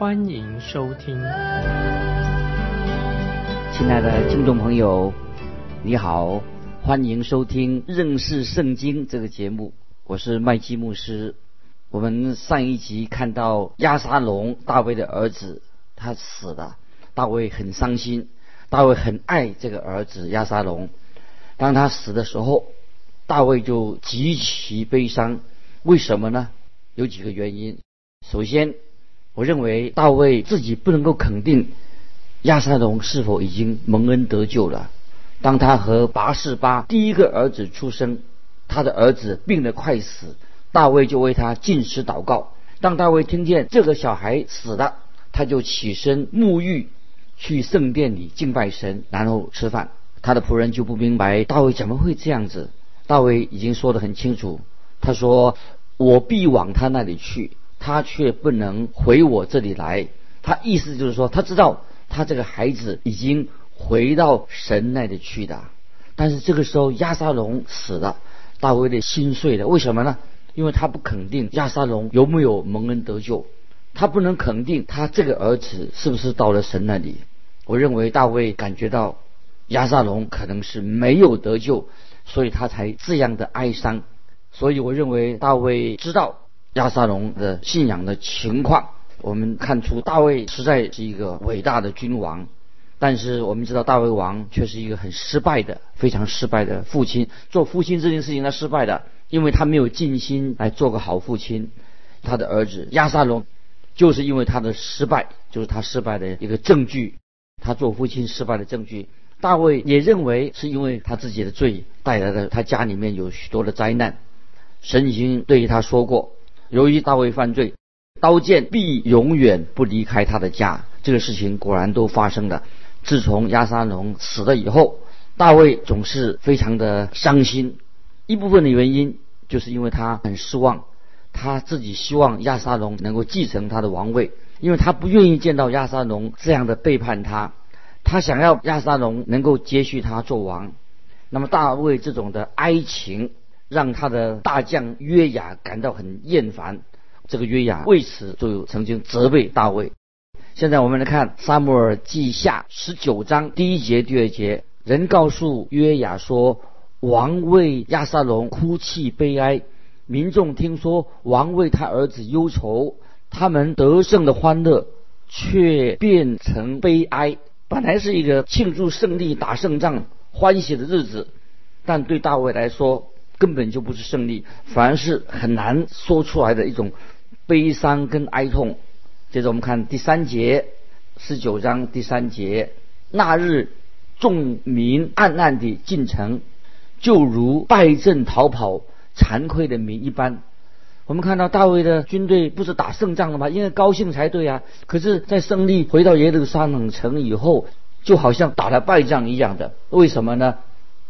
欢迎收听。亲爱的听众朋友，你好，欢迎收听认识圣经这个节目，我是麦基牧师。我们上一集看到亚沙龙大卫的儿子他死了，大卫很伤心，大卫很爱这个儿子亚沙龙。当他死的时候，大卫就极其悲伤。为什么呢？有几个原因。首先，我认为大卫自己不能够肯定亚沙龙是否已经蒙恩得救了。当他和拔示巴第一个儿子出生，他的儿子病得快死。大卫就为他进食祷告。当大卫听见这个小孩死了，他就起身沐浴，去圣殿里敬拜神，然后吃饭。他的仆人就不明白大卫怎么会这样子。大卫已经说得很清楚，他说：“我必往他那里去，他却不能回我这里来。”他意思就是说，他知道他这个孩子已经回到神那里去的。但是这个时候亚沙龙死了，大卫的心碎了。为什么呢？因为他不肯定亚沙龙有没有蒙恩得救，他不能肯定他这个儿子是不是到了神那里。我认为大卫感觉到亚沙龙可能是没有得救，所以他才这样的哀伤。所以我认为大卫知道亚沙龙的信仰的情况。我们看出大卫实在是一个伟大的君王，但是我们知道大卫王却是一个很失败的、非常失败的父亲。做父亲这件事情他失败的。因为他没有尽心来做个好父亲，他的儿子亚沙龙，就是因为他的失败，就是他失败的一个证据，他做父亲失败的证据。大卫也认为是因为他自己的罪带来的，他家里面有许多的灾难。神已经对于他说过，由于大卫犯罪，刀剑必永远不离开他的家。这个事情果然都发生了。自从亚沙龙死了以后，大卫总是非常的伤心。一部分的原因就是因为他很失望，他自己希望亚沙龙能够继承他的王位，因为他不愿意见到亚沙龙这样的背叛他，他想要亚沙龙能够接续他做王。那么大卫这种的哀情让他的大将约雅感到很厌烦，这个约雅为此就曾经责备大卫。现在我们来看撒母耳记下十九章第一节、第二节，人告诉约雅说。王为亚沙龙哭泣悲哀，民众听说王为他儿子忧愁，他们得胜的欢乐却变成悲哀。本来是一个庆祝胜利、打胜仗、欢喜的日子，但对大卫来说根本就不是胜利，反而是很难说出来的一种悲伤跟哀痛。接着我们看第三节，十九章第三节，那日众民暗暗地进城。就如败阵逃跑、惭愧的民一般，我们看到大卫的军队不是打胜仗了吗？应该高兴才对啊！可是，在胜利回到耶路撒冷城以后，就好像打了败仗一样的。为什么呢？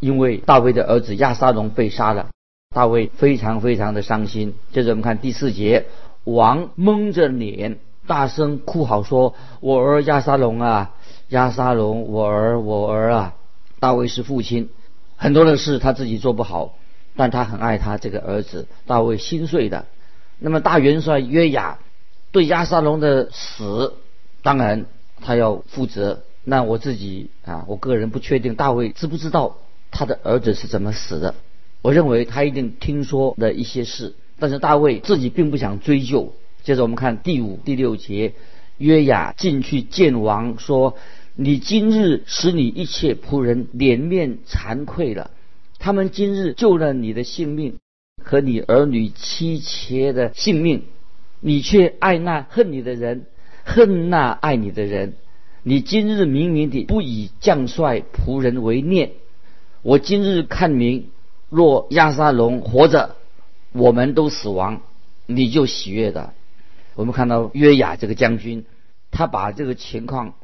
因为大卫的儿子亚沙龙被杀了，大卫非常非常的伤心。接着我们看第四节，王蒙着脸大声哭嚎说：“我儿亚沙龙啊，亚沙龙，我儿，我儿啊！”大卫是父亲。很多的事他自己做不好，但他很爱他这个儿子大卫心碎的。那么大元帅约雅对亚沙龙的死，当然他要负责。那我自己啊，我个人不确定大卫知不知道他的儿子是怎么死的。我认为他一定听说的一些事，但是大卫自己并不想追究。接着我们看第五、第六节，约雅进去见王说。你今日使你一切仆人脸面惭愧了，他们今日救了你的性命和你儿女妻妾的性命，你却爱那恨你的人，恨那爱你的人。你今日明明的不以将帅仆人为念，我今日看明，若亚沙龙活着，我们都死亡，你就喜悦的。我们看到约雅这个将军，他把这个情况。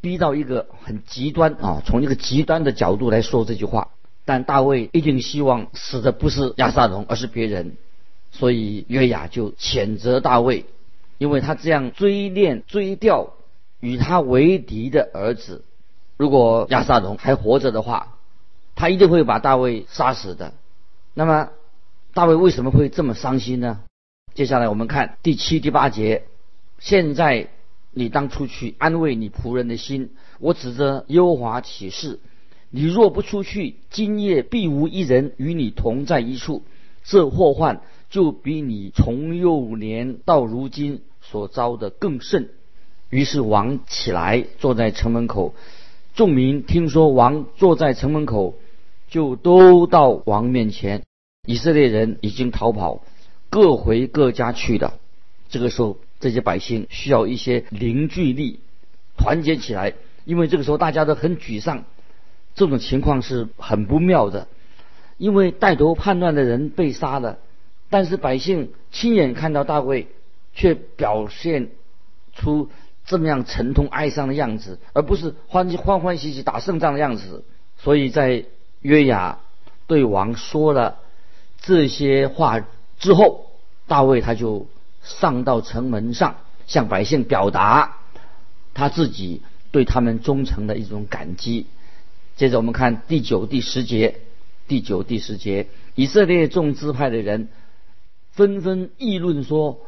逼到一个很极端啊，从一个极端的角度来说这句话。但大卫一定希望死的不是亚撒龙，而是别人，所以约雅就谴责大卫，因为他这样追恋追掉与他为敌的儿子。如果亚撒龙还活着的话，他一定会把大卫杀死的。那么大卫为什么会这么伤心呢？接下来我们看第七、第八节。现在你当出去安慰你仆人的心。我指着优华起誓。你若不出去，今夜必无一人与你同在一处，这祸患就比你从幼年到如今所遭的更甚。于是王起来，坐在城门口。众民听说王坐在城门口，就都到王面前。以色列人已经逃跑，各回各家去了。这个时候，这些百姓需要一些凝聚力，团结起来，因为这个时候大家都很沮丧。这种情况是很不妙的，因为带头叛乱的人被杀了，但是百姓亲眼看到大卫，却表现出这么样沉痛哀伤的样子，而不是欢欢欢喜喜打胜仗的样子。所以在约雅对王说了这些话之后，大卫他就上到城门上，向百姓表达他自己对他们忠诚的一种感激。接着我们看第九、第十节，第九、第十节，以色列众支派的人纷纷议论说：“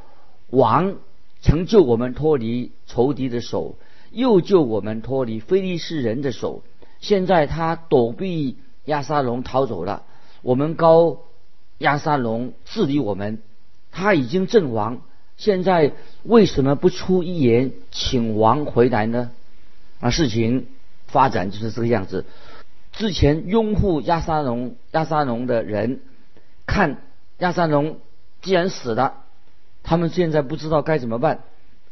王曾救我们脱离仇敌的手，又救我们脱离非利士人的手。现在他躲避亚沙龙逃走了，我们高亚沙龙治理我们，他已经阵亡。现在为什么不出一言，请王回来呢？啊，事情。”发展就是这个样子。之前拥护亚沙龙、亚沙龙的人，看亚沙龙既然死了，他们现在不知道该怎么办，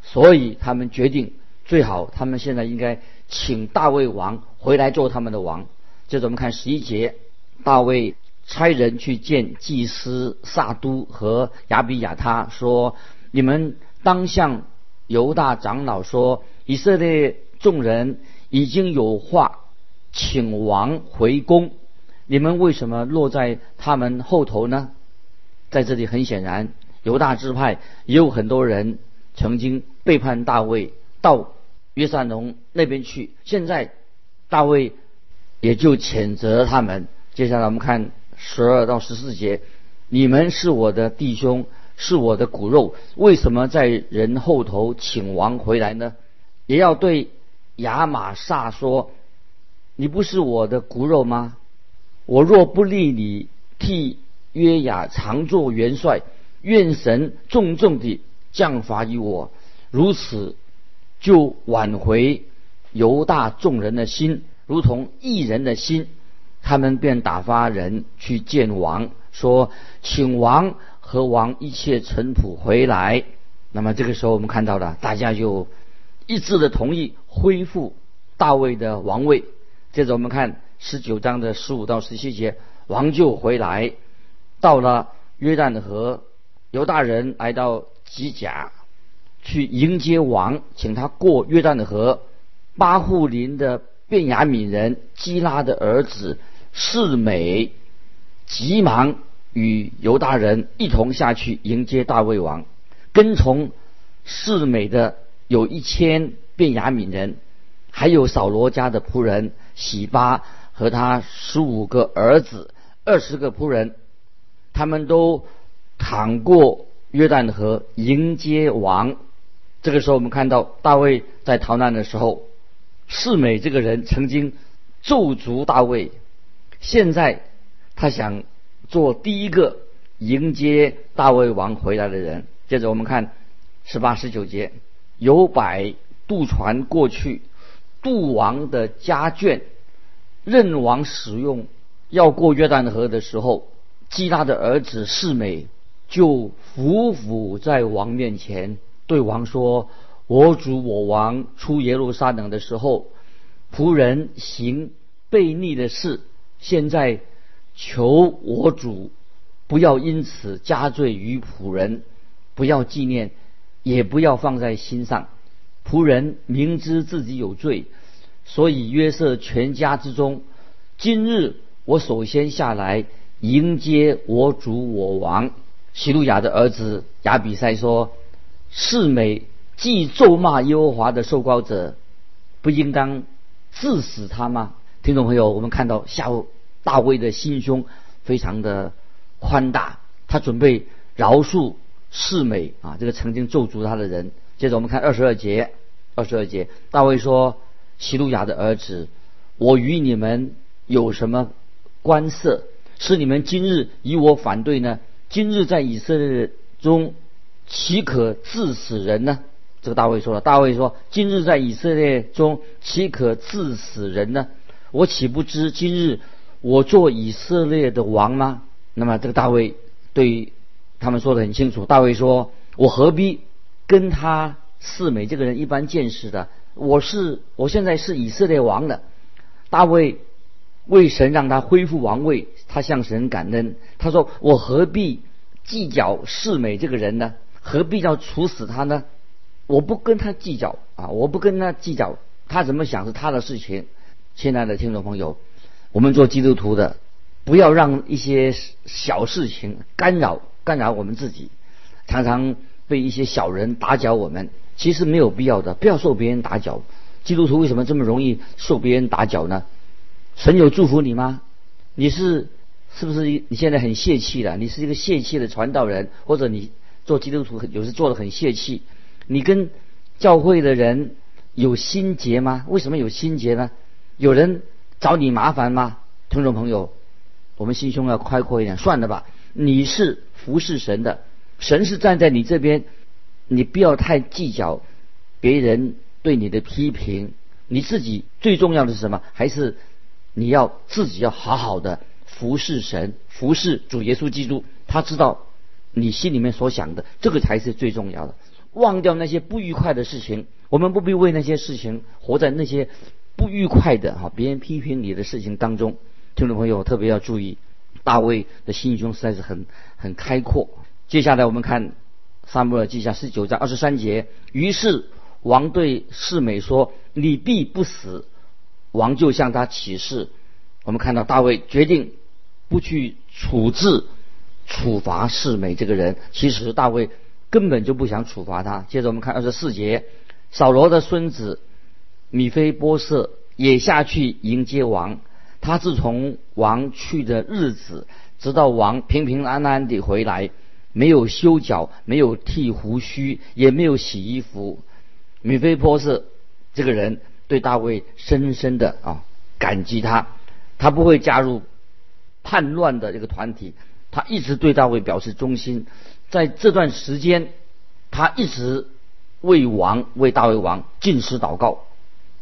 所以他们决定最好他们现在应该请大卫王回来做他们的王。接着我们看十一节，大卫差人去见祭司萨都和亚比亚他，说：“你们当向犹大长老说，以色列众人。”已经有话请王回宫，你们为什么落在他们后头呢？在这里很显然，犹大支派也有很多人曾经背叛大卫，到约瑟龙那边去。现在大卫也就谴责他们。接下来我们看十二到十四节：你们是我的弟兄，是我的骨肉，为什么在人后头请王回来呢？也要对。亚玛撒说：“你不是我的骨肉吗？我若不立你替约雅常做元帅，愿神重重地降罚于我，如此就挽回犹大众人的心，如同一人的心。他们便打发人去见王，说：请王和王一切臣仆回来。那么这个时候，我们看到了，大家就。”一致的同意恢复大卫的王位。接着我们看十九章的十五到十七节，王就回来，到了约旦河，犹大人来到吉甲，去迎接王，请他过约旦河。巴户林的便雅悯人基拉的儿子世美，急忙与犹大人一同下去迎接大卫王，跟从世美的。有一千便雅悯人，还有扫罗家的仆人喜巴和他十五个儿子、二十个仆人，他们都淌过约旦河迎接王。这个时候，我们看到大卫在逃难的时候，世美这个人曾经咒诅大卫，现在他想做第一个迎接大卫王回来的人。接着我们看十八、十九节。有百渡船过去，渡王的家眷任王使用。要过约旦河的时候，基拉的儿子世美就伏伏在王面前，对王说：“我主我王出耶路撒冷的时候，仆人行悖逆的事。现在求我主不要因此加罪于仆人，不要纪念。”也不要放在心上。仆人明知自己有罪，所以约瑟全家之中，今日我首先下来迎接我主我王。希路亚的儿子亚比塞说：“世美既咒骂耶和华的受膏者，不应当致死他吗？”听众朋友，我们看到下大卫的心胸非常的宽大，他准备饶恕世美啊，这个曾经咒诅他的人。接着我们看二十二节，二十二节，大卫说：“希路亚的儿子，我与你们有什么关涉？是你们今日与我反对呢？”今日在以色列中，岂可致死人呢？这个大卫说了。大卫说：“今日在以色列中，岂可致死人呢？我岂不知今日我做以色列的王吗？”那么这个大卫对他们说的很清楚。大卫说：“我何必跟他四美这个人一般见识的？我是我现在是以色列王的。”大卫。为神让他恢复王位，他向神感恩。他说：“我何必计较四美这个人呢？何必要处死他呢？我不跟他计较啊！我不跟他计较，他怎么想是他的事情。”亲爱的听众朋友，我们做基督徒的，不要让一些小事情干扰干扰我们自己，常常被一些小人打搅我们，其实没有必要的，不要受别人打搅。基督徒为什么这么容易受别人打搅呢？神有祝福你吗？你是是不是你现在很泄气的？你是一个泄气的传道人，或者你做基督徒有时做的很泄气？你跟教会的人有心结吗？为什么有心结呢？有人找你麻烦吗？听众朋友，我们心胸要开阔一点，算了吧。你是服侍神的，神是站在你这边，你不要太计较别人对你的批评。你自己最重要的是什么？还是？你要自己要好好的服侍神，服侍主耶稣基督。他知道你心里面所想的，这个才是最重要的。忘掉那些不愉快的事情，我们不必为那些事情活在那些不愉快的哈别人批评你的事情当中。听众朋友特别要注意，大卫的心胸实在是很很开阔。接下来我们看撒母耳记下十九章二十三节。于是王对世美说：“你必不死。”王就向他起誓，我们看到大卫决定不去处置、处罚世美这个人。其实大卫根本就不想处罚他。接着我们看二十四节，扫罗的孙子米菲波设也下去迎接王。他自从王去的日子，直到王平平安安地回来，没有修脚，没有剃胡须，也没有洗衣服。米菲波设这个人。对大卫深深的啊感激他，他不会加入叛乱的这个团体，他一直对大卫表示忠心。在这段时间，他一直为王为大卫王进食祷告。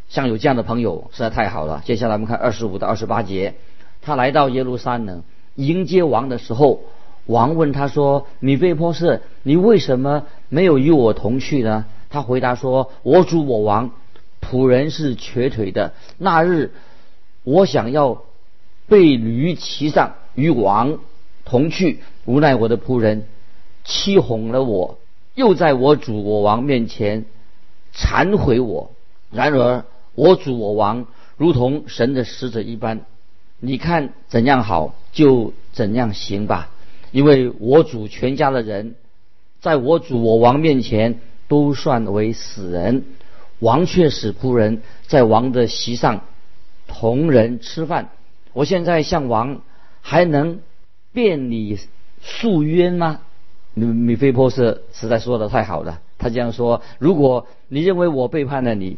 像有这样的朋友实在太好了。接下来我们看二十五到二十八节，他来到耶路撒冷迎接王的时候，王问他说：“米菲波士，你为什么没有与我同去呢？”他回答说：“我主我王。”仆人是瘸腿的。那日，我想要被驴骑上与王同去，无奈我的仆人欺哄了我，又在我主我王面前忏悔我。然而我主我王如同神的使者一般，你看怎样好就怎样行吧，因为我主全家的人，在我主我王面前都算为死人。王却使仆人在王的席上同人吃饭。我现在向王还能辩理诉冤吗？米米菲波斯实在说的太好了。他这样说：如果你认为我背叛了你，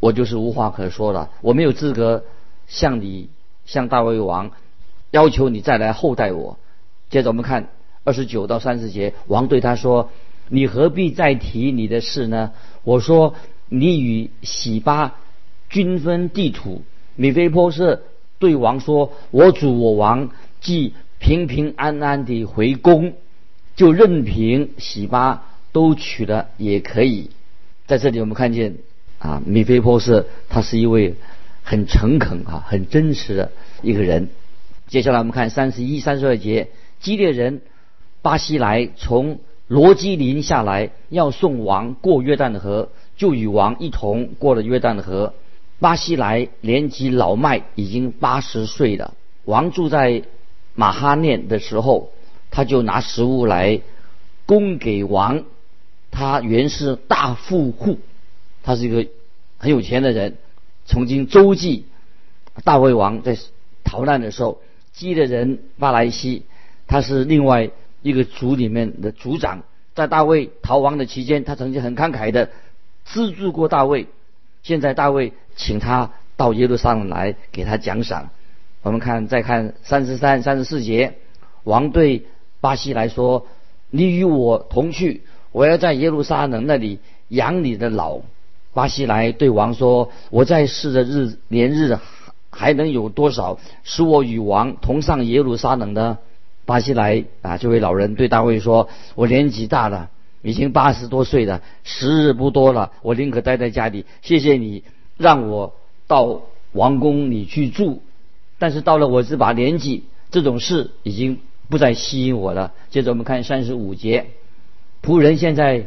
我就是无话可说了。我没有资格向你向大卫王要求你再来厚待我。接着我们看二十九到三十节，王对他说：你何必再提你的事呢？我说。你与喜巴均分地土。米菲波设对王说：“我主我王既平平安安地回宫，就任凭喜巴都娶了也可以。”在这里，我们看见啊，米菲波设他是一位很诚恳啊、很真实的一个人。接下来，我们看三十一、三十二节，基列人巴西来从罗基林下来，要送王过约旦河。就与王一同过了约旦河，巴西莱年纪老迈，已经八十岁了。王住在马哈念的时候，他就拿食物来供给王。他原是大富户，他是一个很有钱的人。曾经周记大卫王在逃难的时候，记的人巴莱西，他是另外一个族里面的族长。在大卫逃亡的期间，他曾经很慷慨的资助过大卫。现在大卫请他到耶路撒冷来给他奖赏。我们看，再看三十三、三十四节，王对巴西来说：“你与我同去，我要在耶路撒冷那里养你的老。”巴西来对王说：“我在世的日年日还能有多少，使我与王同上耶路撒冷呢？”巴西来啊，这位老人对大卫说：“我年纪大了，已经八十多岁了，时日不多了，我宁可待在家里。谢谢你让我到王宫里去住，但是到了我这把年纪，这种事已经不再吸引我了。”接着我们看三十五节，仆人现在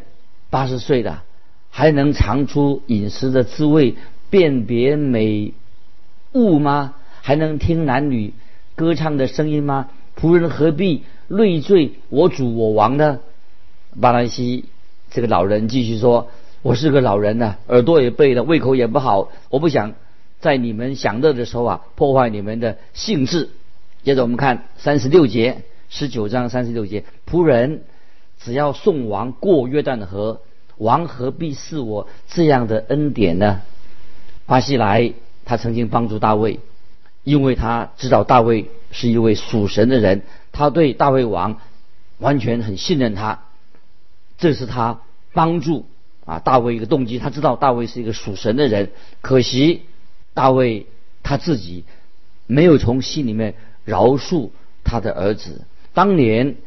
八十岁了，还能尝出饮食的滋味，辨别美物吗？还能听男女歌唱的声音吗？仆人何必累赘我主我王呢？巴兰西这个老人继续说：“我是个老人呢，耳朵也背了，胃口也不好，我不想在你们享乐的时候啊，破坏你们的兴致。”接着我们看三十六节，十九章三十六节，仆人只要送王过约旦河，王何必赐我这样的恩典呢？巴西来，他曾经帮助大卫。因为他知道大卫是一位属神的人，他对大卫王完全很信任他，这是他帮助啊大卫一个动机。他知道大卫是一个属神的人，可惜大卫他自己没有从心里面饶恕他的儿子。当年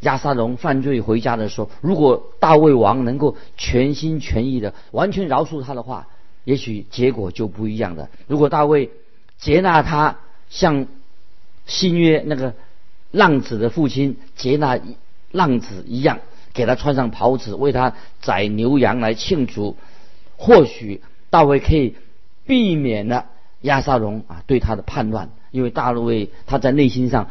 亚撒龙犯罪回家的时候，如果大卫王能够全心全意的完全饶恕他的话，也许结果就不一样的。如果大卫，接纳他，像新约那个浪子的父亲接纳浪子一样，给他穿上袍子，为他宰牛羊来庆祝。或许大卫可以避免了亚撒龙啊对他的叛乱，因为大卫他在内心上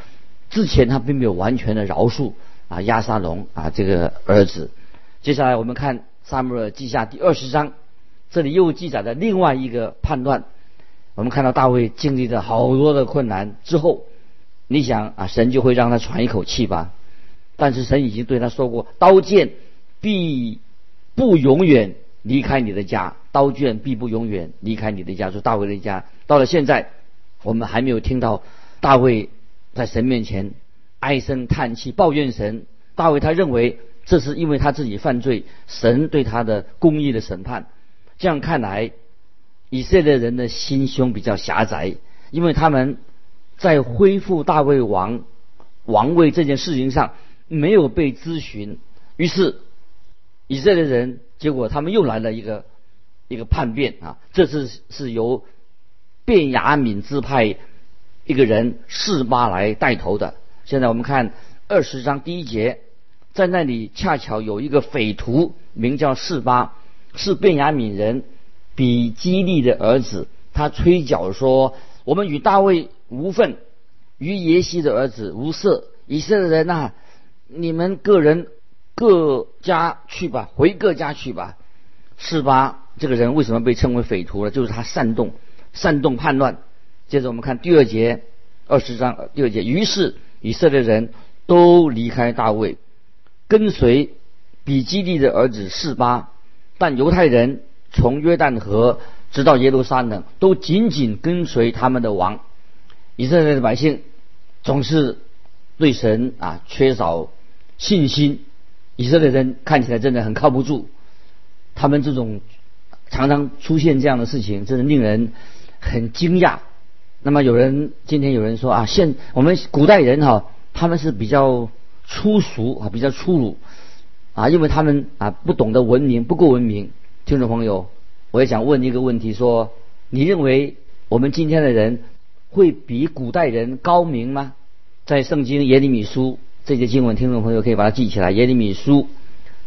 之前他并没有完全的饶恕啊亚撒龙啊这个儿子。接下来我们看撒母耳记下第二十章，这里又记载了另外一个判断。我们看到大卫经历了好多的困难之后，你想啊，神就会让他喘一口气吧？但是神已经对他说过，刀剑必不永远离开你的家，刀剑必不永远离开你的家，说大卫的家。到了现在，我们还没有听到大卫在神面前唉声叹气抱怨神。大卫他认为这是因为他自己犯罪，神对他的公义的审判。这样看来。以色列人的心胸比较狭窄，因为他们在恢复大卫王王位这件事情上没有被咨询，于是以色列人结果他们又来了一个一个叛变啊！这次是由便雅敏支派一个人示巴来带头的。现在我们看二十章第一节，在那里恰巧有一个匪徒，名叫示巴，是便雅敏人。比基利的儿子，他吹角说：“我们与大卫无份，与耶西的儿子无涉。以色列人呐，你们个人各家去吧，回各家去吧。”示巴这个人为什么被称为匪徒呢？就是他煽动、煽动叛乱。接着我们看第二节二十章第二节，于是以色列人都离开大卫，跟随比基利的儿子示巴，但犹太人。从约旦河直到耶路撒冷，都紧紧跟随他们的王。以色列的百姓总是对神啊缺少信心。以色列人看起来真的很靠不住。他们这种常常出现这样的事情，真的令人很惊讶。那么有人今天有人说啊，现我们古代人哈，他们是比较粗俗啊，比较粗鲁啊，因为他们啊不懂得文明，不够文明。听众朋友，我也想问一个问题：说，你认为我们今天的人会比古代人高明吗？在圣经耶利米书这节经文，听众朋友可以把它记起来。耶利米书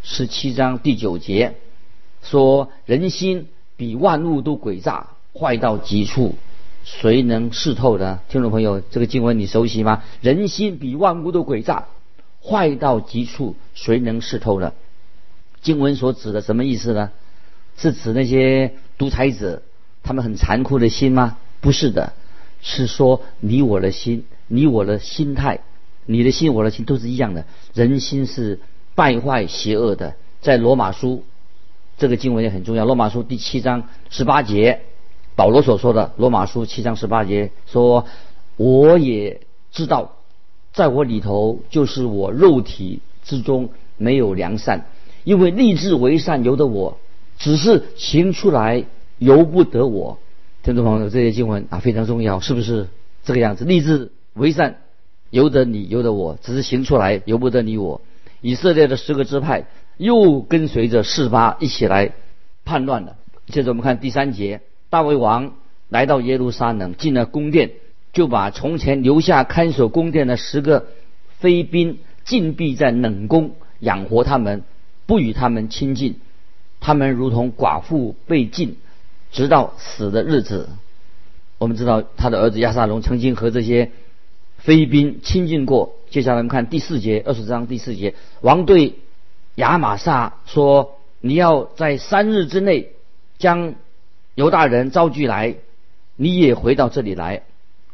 十七章第九节说：“人心比万物都诡诈，坏到极处，谁能视透呢？听众朋友，这个经文你熟悉吗？人心比万物都诡诈，坏到极处，谁能视透呢？经文所指的什么意思呢？是指那些独裁者，他们很残酷的心吗？不是的，是说你我的心，你我的心态，你的心我的心都是一样的。人心是败坏邪恶的，在罗马书这个经文也很重要。罗马书第七章十八节，保罗所说的罗马书七章十八节说：“我也知道，在我里头就是我肉体之中没有良善，因为立志为善由得我。”只是行出来由不得我，听众朋友，这些经文啊非常重要，是不是这个样子？立志为善由得你由得我，只是行出来由不得你我。以色列的十个支派又跟随着示巴一起来叛乱了。接着我们看第三节，大卫王来到耶路撒冷，进了宫殿，就把从前留下看守宫殿的十个妃嫔禁闭在冷宫，养活他们，不与他们亲近。他们如同寡妇被禁，直到死的日子。我们知道他的儿子亚撒龙曾经和这些妃嫔亲近过。接下来我们看第四节，二十章第四节，王对亚玛撒说：“你要在三日之内将犹大人召聚来，你也回到这里来。”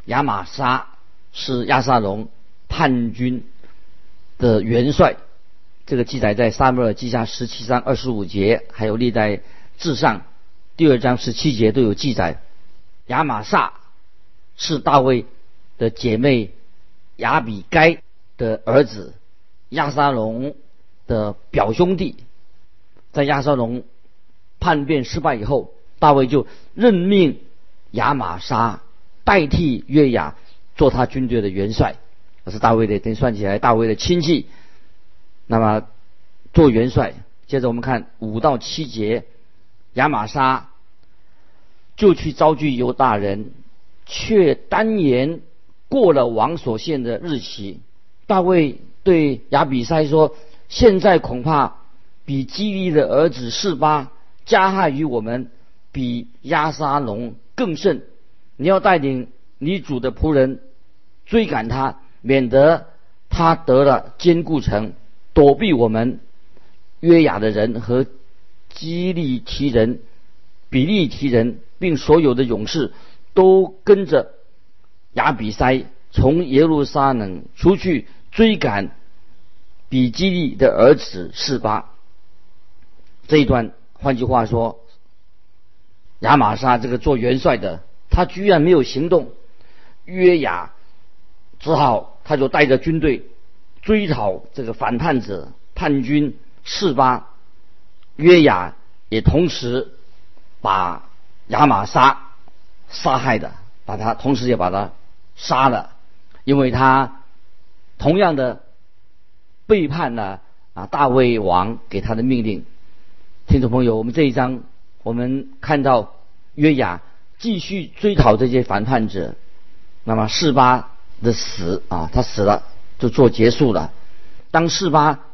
亚玛撒是亚撒龙叛军的元帅。这个记载在撒母耳记下十七章二十五节，还有历代至上第二章十七节都有记载。亚玛撒是大卫的姐妹亚比该的儿子，亚沙龙的表兄弟。在亚沙龙叛变失败以后，大卫就任命亚玛莎代替约雅做他军队的元帅。这是大卫的，等算起来，大卫的亲戚。那么做元帅，接着我们看五到七节，亚玛莎就去招聚犹大人，却单言过了王所限的日期。大卫对亚比塞说：“现在恐怕比基利的儿子示巴加害于我们，比亚沙龙更甚。你要带领你主的仆人追赶他，免得他得了坚固城。”躲避我们约雅的人和基利提人、比利提人，并所有的勇士都跟着亚比塞从耶路撒冷出去追赶比基利的儿子示巴。这一段，换句话说，亚玛莎这个做元帅的，他居然没有行动，约雅只好他就带着军队。追讨这个反叛者叛军示巴约雅也同时把亚玛莎杀害的，把他同时也把他杀了，因为他同样的背叛了啊大卫王给他的命令。听众朋友，我们这一章我们看到约雅继续追讨这些反叛者，那么示巴的死啊，他死了。就做结束了。当示巴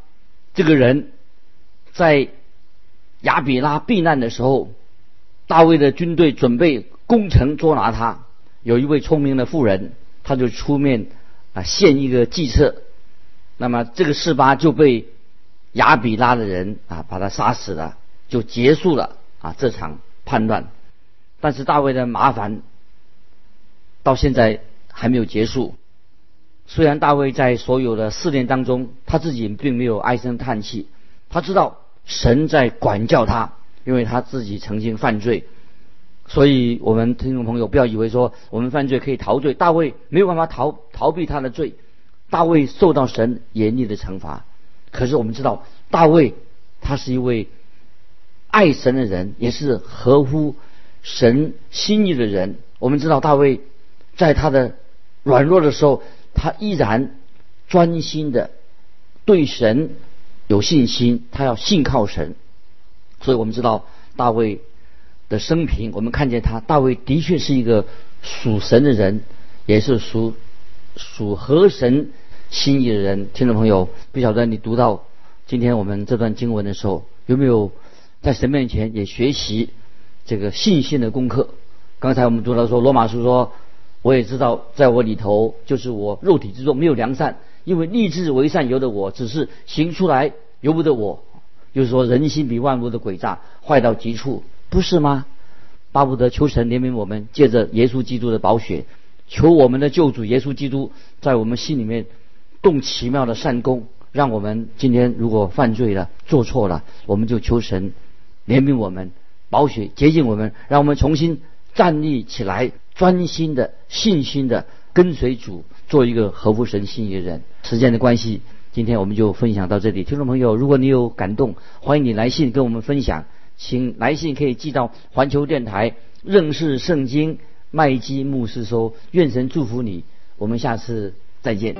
这个人在亚比拉避难的时候，大卫的军队准备攻城捉拿他。有一位聪明的妇人，他就出面啊献一个计策。那么这个示巴就被亚比拉的人啊把他杀死了，就结束了啊这场叛乱。但是大卫的麻烦到现在还没有结束。虽然大卫在所有的试炼当中，他自己并没有唉声叹气，他知道神在管教他，因为他自己曾经犯罪。所以，我们听众朋友不要以为说我们犯罪可以逃罪，大卫没有办法逃逃避他的罪，大卫受到神严厉的惩罚。可是我们知道，大卫他是一位爱神的人，也是合乎神心意的人。我们知道，大卫在他的软弱的时候。他依然专心的对神有信心，他要信靠神。所以我们知道大卫的生平，我们看见他，大卫的确是一个属神的人，也是属属合神心意的人。听众朋友，不晓得你读到今天我们这段经文的时候，有没有在神面前也学习这个信心的功课？刚才我们读到说，罗马书说，我也知道，在我里头就是我肉体之中没有良善，因为立志为善由得我，只是行出来由不得我。就是说，人心比万物的诡诈，坏到极处，不是吗？巴不得求神怜悯我们，借着耶稣基督的宝血，求我们的救主耶稣基督在我们心里面动奇妙的善功，让我们今天如果犯罪了、做错了，我们就求神怜悯我们，宝血洁净我们，让我们重新。站立起来，专心的、信心的跟随主，做一个合乎神心意的人。时间的关系，今天我们就分享到这里。听众朋友，如果你有感动，欢迎你来信跟我们分享，请来信可以寄到环球电台认识圣经麦基牧师收。愿神祝福你，我们下次再见。